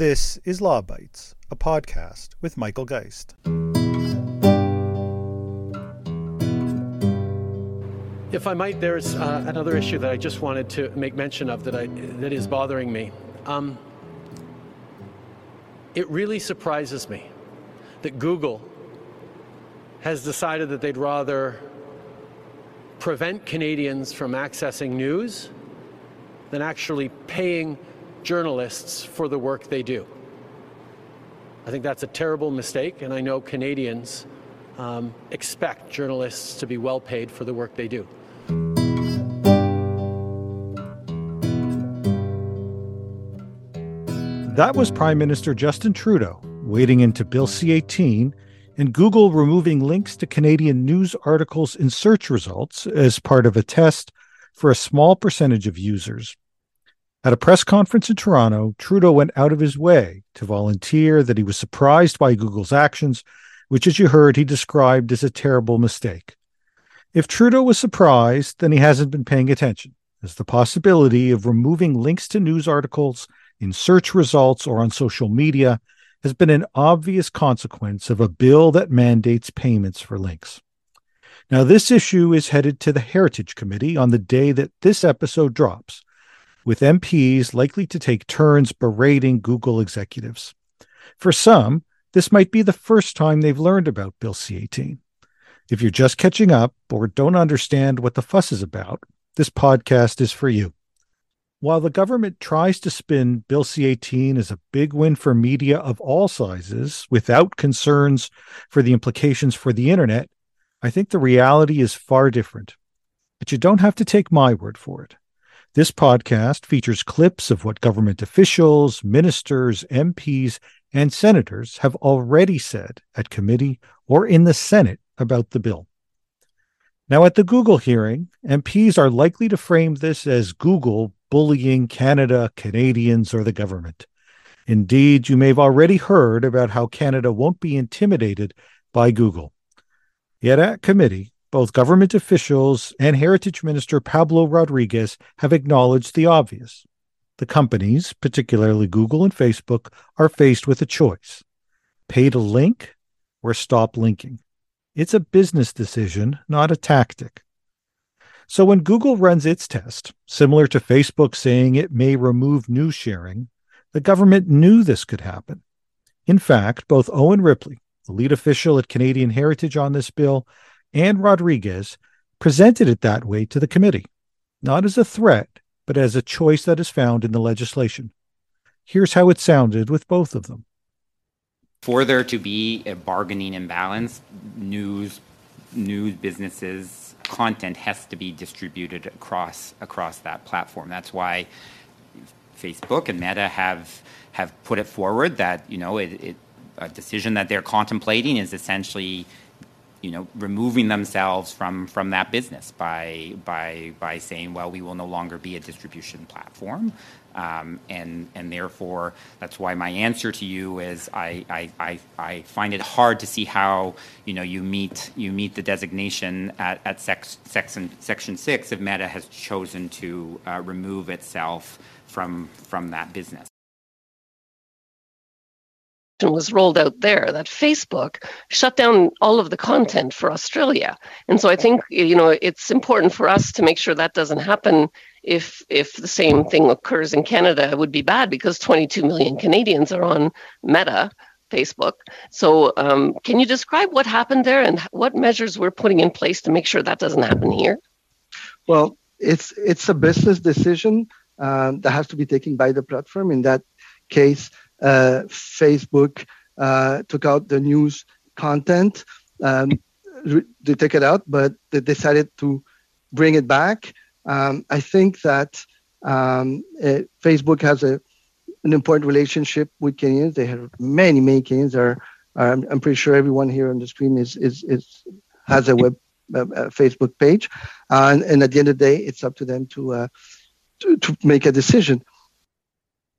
This is Law Bytes, a podcast with Michael Geist. If I might, there's uh, another issue that I just wanted to make mention of that I that is bothering me. Um, it really surprises me that Google has decided that they'd rather prevent Canadians from accessing news than actually paying journalists for the work they do. I think that's a terrible mistake, and I know Canadians um, expect journalists to be well paid for the work they do. That was Prime Minister Justin Trudeau wading into Bill C 18 and Google removing links to Canadian news articles in search results as part of a test for a small percentage of users. At a press conference in Toronto, Trudeau went out of his way to volunteer that he was surprised by Google's actions, which, as you heard, he described as a terrible mistake. If Trudeau was surprised, then he hasn't been paying attention, as the possibility of removing links to news articles in search results or on social media has been an obvious consequence of a bill that mandates payments for links. Now, this issue is headed to the Heritage Committee on the day that this episode drops with MPs likely to take turns berating Google executives. For some, this might be the first time they've learned about Bill C 18. If you're just catching up or don't understand what the fuss is about, this podcast is for you. While the government tries to spin Bill C 18 as a big win for media of all sizes without concerns for the implications for the internet, I think the reality is far different. But you don't have to take my word for it. This podcast features clips of what government officials, ministers, MPs, and senators have already said at committee or in the Senate about the bill. Now, at the Google hearing, MPs are likely to frame this as Google bullying Canada, Canadians, or the government. Indeed, you may have already heard about how Canada won't be intimidated by Google. Yet at committee, both government officials and Heritage Minister Pablo Rodriguez have acknowledged the obvious. The companies, particularly Google and Facebook, are faced with a choice pay to link or stop linking. It's a business decision, not a tactic. So when Google runs its test, similar to Facebook saying it may remove news sharing, the government knew this could happen. In fact, both Owen Ripley, the lead official at Canadian Heritage on this bill, and Rodriguez presented it that way to the committee, not as a threat, but as a choice that is found in the legislation. Here's how it sounded with both of them. For there to be a bargaining imbalance, news, news businesses, content has to be distributed across across that platform. That's why Facebook and Meta have have put it forward that you know it, it a decision that they're contemplating is essentially you know, removing themselves from from that business by by by saying, well, we will no longer be a distribution platform, um, and and therefore that's why my answer to you is I, I, I, I, find it hard to see how you know you meet you meet the designation at, at sex, section section six if Meta has chosen to uh, remove itself from from that business was rolled out there that Facebook shut down all of the content for Australia. And so I think you know it's important for us to make sure that doesn't happen if if the same thing occurs in Canada it would be bad because 22 million Canadians are on Meta Facebook. So um, can you describe what happened there and what measures we're putting in place to make sure that doesn't happen here? Well, it's it's a business decision uh, that has to be taken by the platform. In that case, Facebook uh, took out the news content. Um, they took it out, but they decided to bring it back. Um, I think that um, uh, Facebook has a an important relationship with Kenyans. They have many, many Kenyans. Are, are I'm, I'm, pretty sure everyone here on the screen is is, is has a web a Facebook page, uh, and, and, at the end of the day, it's up to them to, uh, to, to make a decision.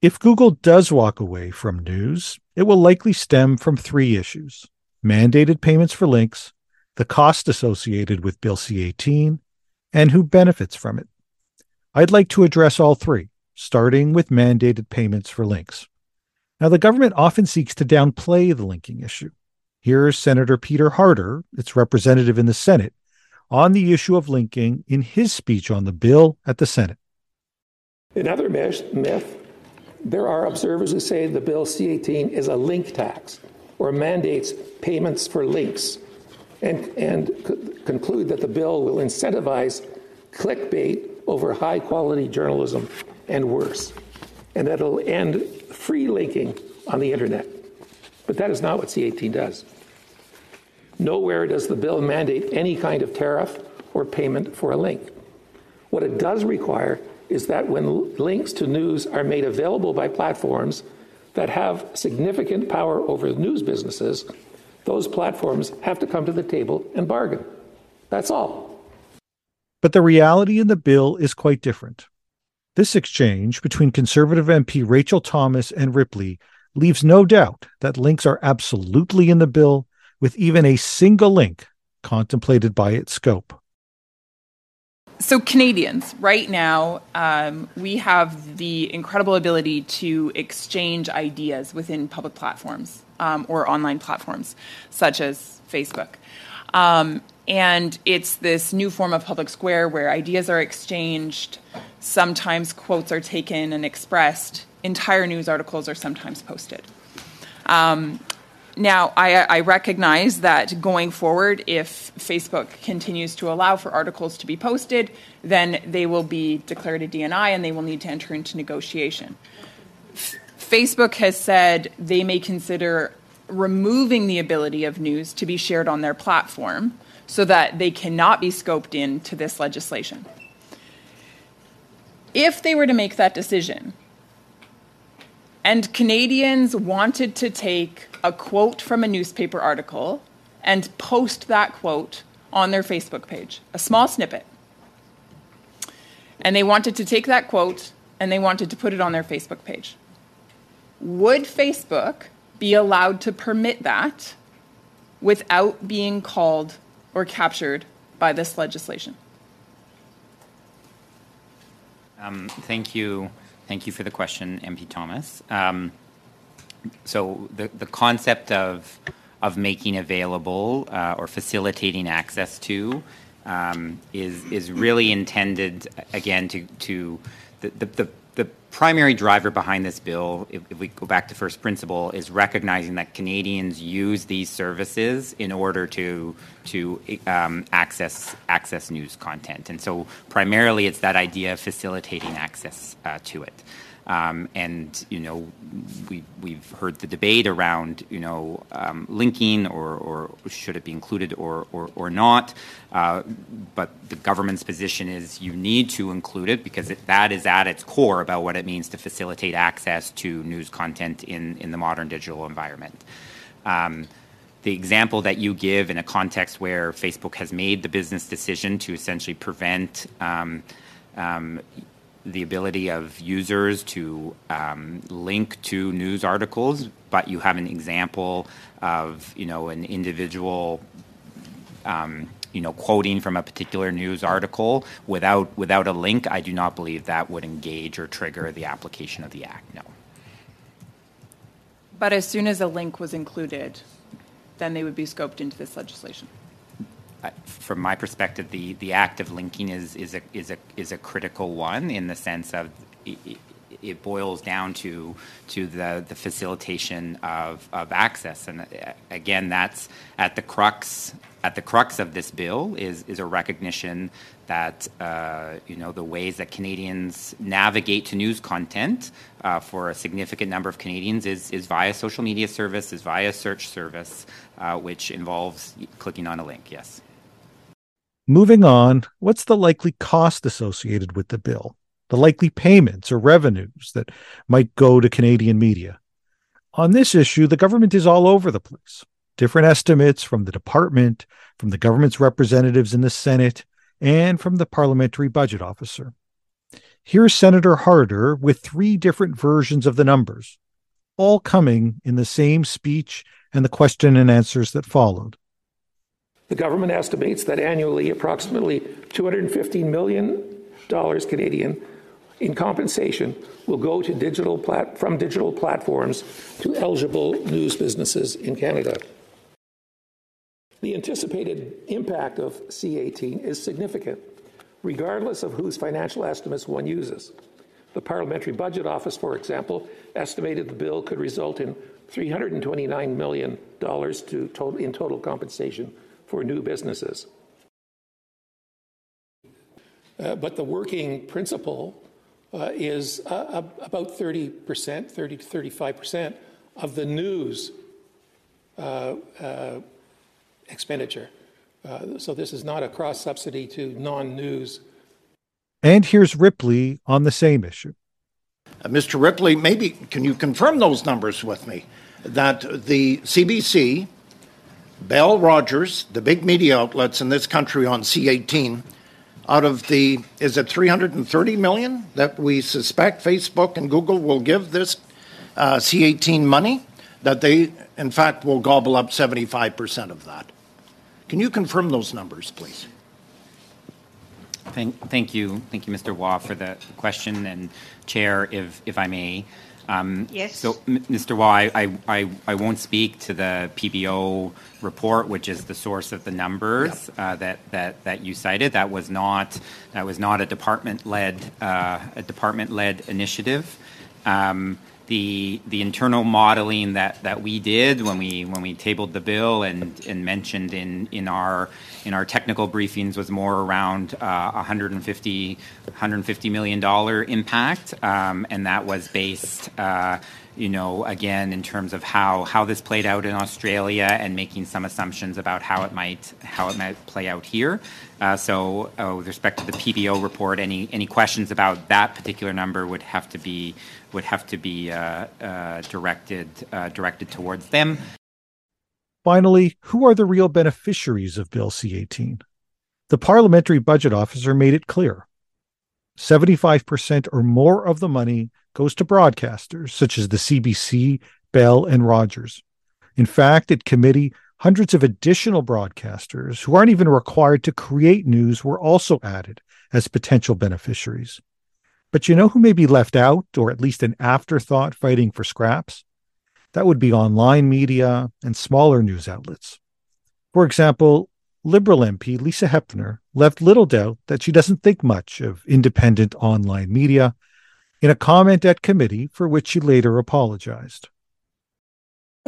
If Google does walk away from news, it will likely stem from three issues mandated payments for links, the cost associated with Bill C 18, and who benefits from it. I'd like to address all three, starting with mandated payments for links. Now, the government often seeks to downplay the linking issue. Here's Senator Peter Harder, its representative in the Senate, on the issue of linking in his speech on the bill at the Senate. Another myth there are observers who say the bill C 18 is a link tax or mandates payments for links and, and c- conclude that the bill will incentivize clickbait over high quality journalism and worse, and that it'll end free linking on the internet. But that is not what C 18 does. Nowhere does the bill mandate any kind of tariff or payment for a link. What it does require is that when links to news are made available by platforms that have significant power over news businesses, those platforms have to come to the table and bargain. That's all. But the reality in the bill is quite different. This exchange between Conservative MP Rachel Thomas and Ripley leaves no doubt that links are absolutely in the bill, with even a single link contemplated by its scope. So, Canadians, right now, um, we have the incredible ability to exchange ideas within public platforms um, or online platforms, such as Facebook. Um, and it's this new form of public square where ideas are exchanged, sometimes quotes are taken and expressed, entire news articles are sometimes posted. Um, now, I, I, recognize that going forward, if Facebook continues to allow for articles to be posted, then they will be declared a DNI and they will need to enter into negotiation. F- Facebook has said they may consider removing the ability of news to be shared on their platform so that they cannot be scoped into this legislation. If they were to make that decision, and Canadians wanted to take a quote from a newspaper article and post that quote on their Facebook page, a small snippet. And they wanted to take that quote and they wanted to put it on their Facebook page. Would Facebook be allowed to permit that without being called or captured by this legislation? Um, thank you. Thank you for the question, MP Thomas. Um, so the, the concept of, of making available uh, or facilitating access to um, is, is really intended, again, to, to the, the, the the primary driver behind this bill, if, if, we go back to first principle, is recognizing that Canadians use these services in order to to um, access access news content, and so primarily it's that idea of facilitating access uh, to it. Um, and you know, we we've heard the debate around you know um, linking or, or should it be included or not. Uh, but the government's position is you need to include it because that is at its core about what it means to facilitate access to news content in in the modern digital environment. Um, the example that you give in a context where Facebook has made the business decision to essentially prevent the ability of users to um, link to news articles, but you have an example of you know an individual um, you know quoting from a particular news article without without a link. I do not believe that would engage or trigger the application of the act. No. But as soon as a link was included, then they would be scoped into this legislation from my perspective, the, the act of linking is, is, a, is, a, is a critical one in the sense of it, it boils down to, to the, the facilitation of, of access. And uh, again, that's at the crux at the crux of this bill is, is a recognition that uh, you know the ways that Canadians navigate to news content uh, for a significant number of Canadians is, is via social media service, is via search service, uh, which involves clicking on a link. Yes. Moving on, what's the likely cost associated with the bill? The likely payments or revenues that might go to Canadian media? On this issue, the government is all over the place. Different estimates from the department, from the government's representatives in the Senate, and from the parliamentary budget officer. Here's Senator Harder with three different versions of the numbers, all coming in the same speech and the question and answers that followed. The government estimates that annually approximately $215 million Canadian in compensation will go to digital plat- from digital platforms to eligible news businesses in Canada. The anticipated impact of C18 is significant, regardless of whose financial estimates one uses. The Parliamentary Budget Office, for example, estimated the bill could result in $329 million to in total compensation for new businesses. Uh, but the working principle uh, is uh, about 30%, 30 to 35% of the news uh, uh, expenditure. Uh, so this is not a cross subsidy to non news. And here's Ripley on the same issue. Mr. Ripley, maybe can you confirm those numbers with me? That the CBC, Bell Rogers, the big media outlets in this country on C18, out of the is it 330 million that we suspect Facebook and Google will give this uh, C18 money that they in fact will gobble up 75% of that. Can you confirm those numbers please? Thank, thank you, thank you, Mr. Waugh, for the question, and Chair, if if I may. Um, yes. So, Mr. Waugh, I, I, I won't speak to the PBO report, which is the source of the numbers uh, that, that, that you cited. That was not that was not a department led uh, a department led initiative. Um, the the internal modeling that, that we did when we when we tabled the bill and, and mentioned in, in our in our technical briefings was more around uh, 150 150 million dollar impact, um, and that was based. Uh, you know, again, in terms of how, how this played out in Australia and making some assumptions about how it might how it might play out here. Uh, so, uh, with respect to the PBO report, any any questions about that particular number would have to be would have to be uh, uh directed uh, directed towards them. Finally, who are the real beneficiaries of Bill C 18? The Parliamentary Budget Officer made it clear 75% or more of the money goes to broadcasters such as the CBC, Bell, and Rogers. In fact, at committee, hundreds of additional broadcasters who aren't even required to create news were also added as potential beneficiaries. But you know who may be left out, or at least an afterthought fighting for scraps? That would be online media and smaller news outlets. For example, Liberal MP Lisa Hepfner left little doubt that she doesn't think much of independent online media in a comment at committee for which she later apologized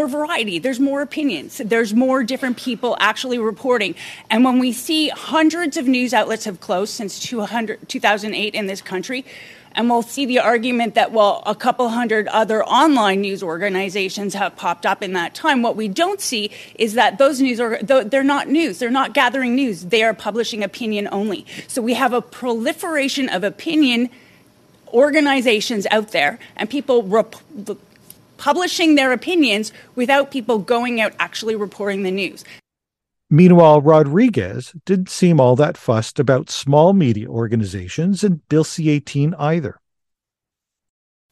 more variety there's more opinions there's more different people actually reporting and when we see hundreds of news outlets have closed since 200, 2008 in this country and we'll see the argument that, well, a couple hundred other online news organizations have popped up in that time. What we don't see is that those news are, they're not news. They're not gathering news. They are publishing opinion only. So we have a proliferation of opinion organizations out there and people publishing their opinions without people going out actually reporting the news. Meanwhile, Rodriguez didn't seem all that fussed about small media organizations and Bill C 18 either.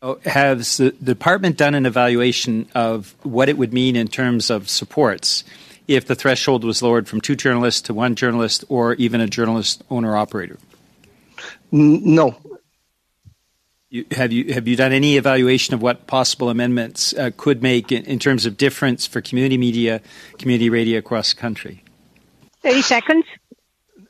Oh, has the department done an evaluation of what it would mean in terms of supports if the threshold was lowered from two journalists to one journalist or even a journalist owner operator? No. You, have you have you done any evaluation of what possible amendments uh, could make in, in terms of difference for community media, community radio across the country? 30 seconds.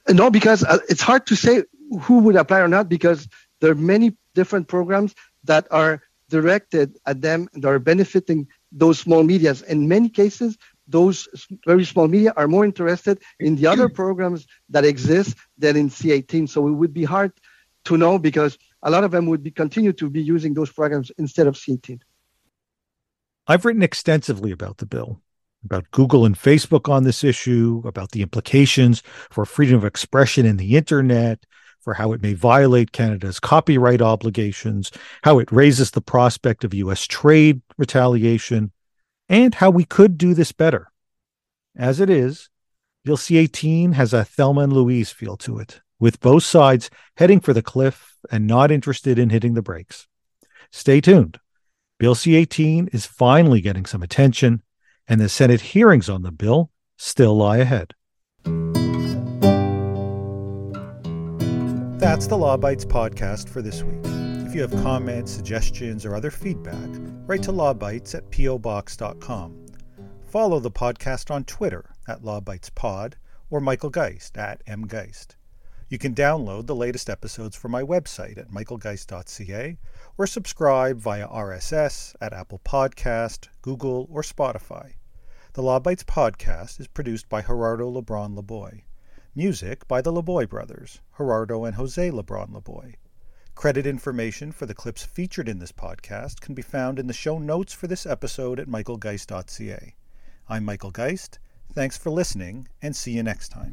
No, because uh, it's hard to say who would apply or not because there are many different programs that are directed at them and are benefiting those small medias. In many cases, those very small media are more interested in the other programs that exist than in C18. So it would be hard to know because a lot of them would be continue to be using those programs instead of C18. I've written extensively about the bill about Google and Facebook on this issue, about the implications for freedom of expression in the internet, for how it may violate Canada's copyright obligations, how it raises the prospect of U.S. trade retaliation, and how we could do this better. As it is, Bill C 18 has a Thelma and Louise feel to it, with both sides heading for the cliff and not interested in hitting the brakes. Stay tuned. Bill C 18 is finally getting some attention and the Senate hearings on the bill still lie ahead. That's the Law Bytes podcast for this week. If you have comments, suggestions, or other feedback, write to lawbytes at pobox.com. Follow the podcast on Twitter at lawbytespod or Michael Geist at mgeist. You can download the latest episodes from my website at michaelgeist.ca or subscribe via RSS at Apple Podcast, Google, or Spotify. The Law Bytes podcast is produced by Gerardo Lebron Laboy. Music by the Laboy brothers, Gerardo and Jose Lebron Laboy. Credit information for the clips featured in this podcast can be found in the show notes for this episode at michaelgeist.ca. I'm Michael Geist. Thanks for listening, and see you next time.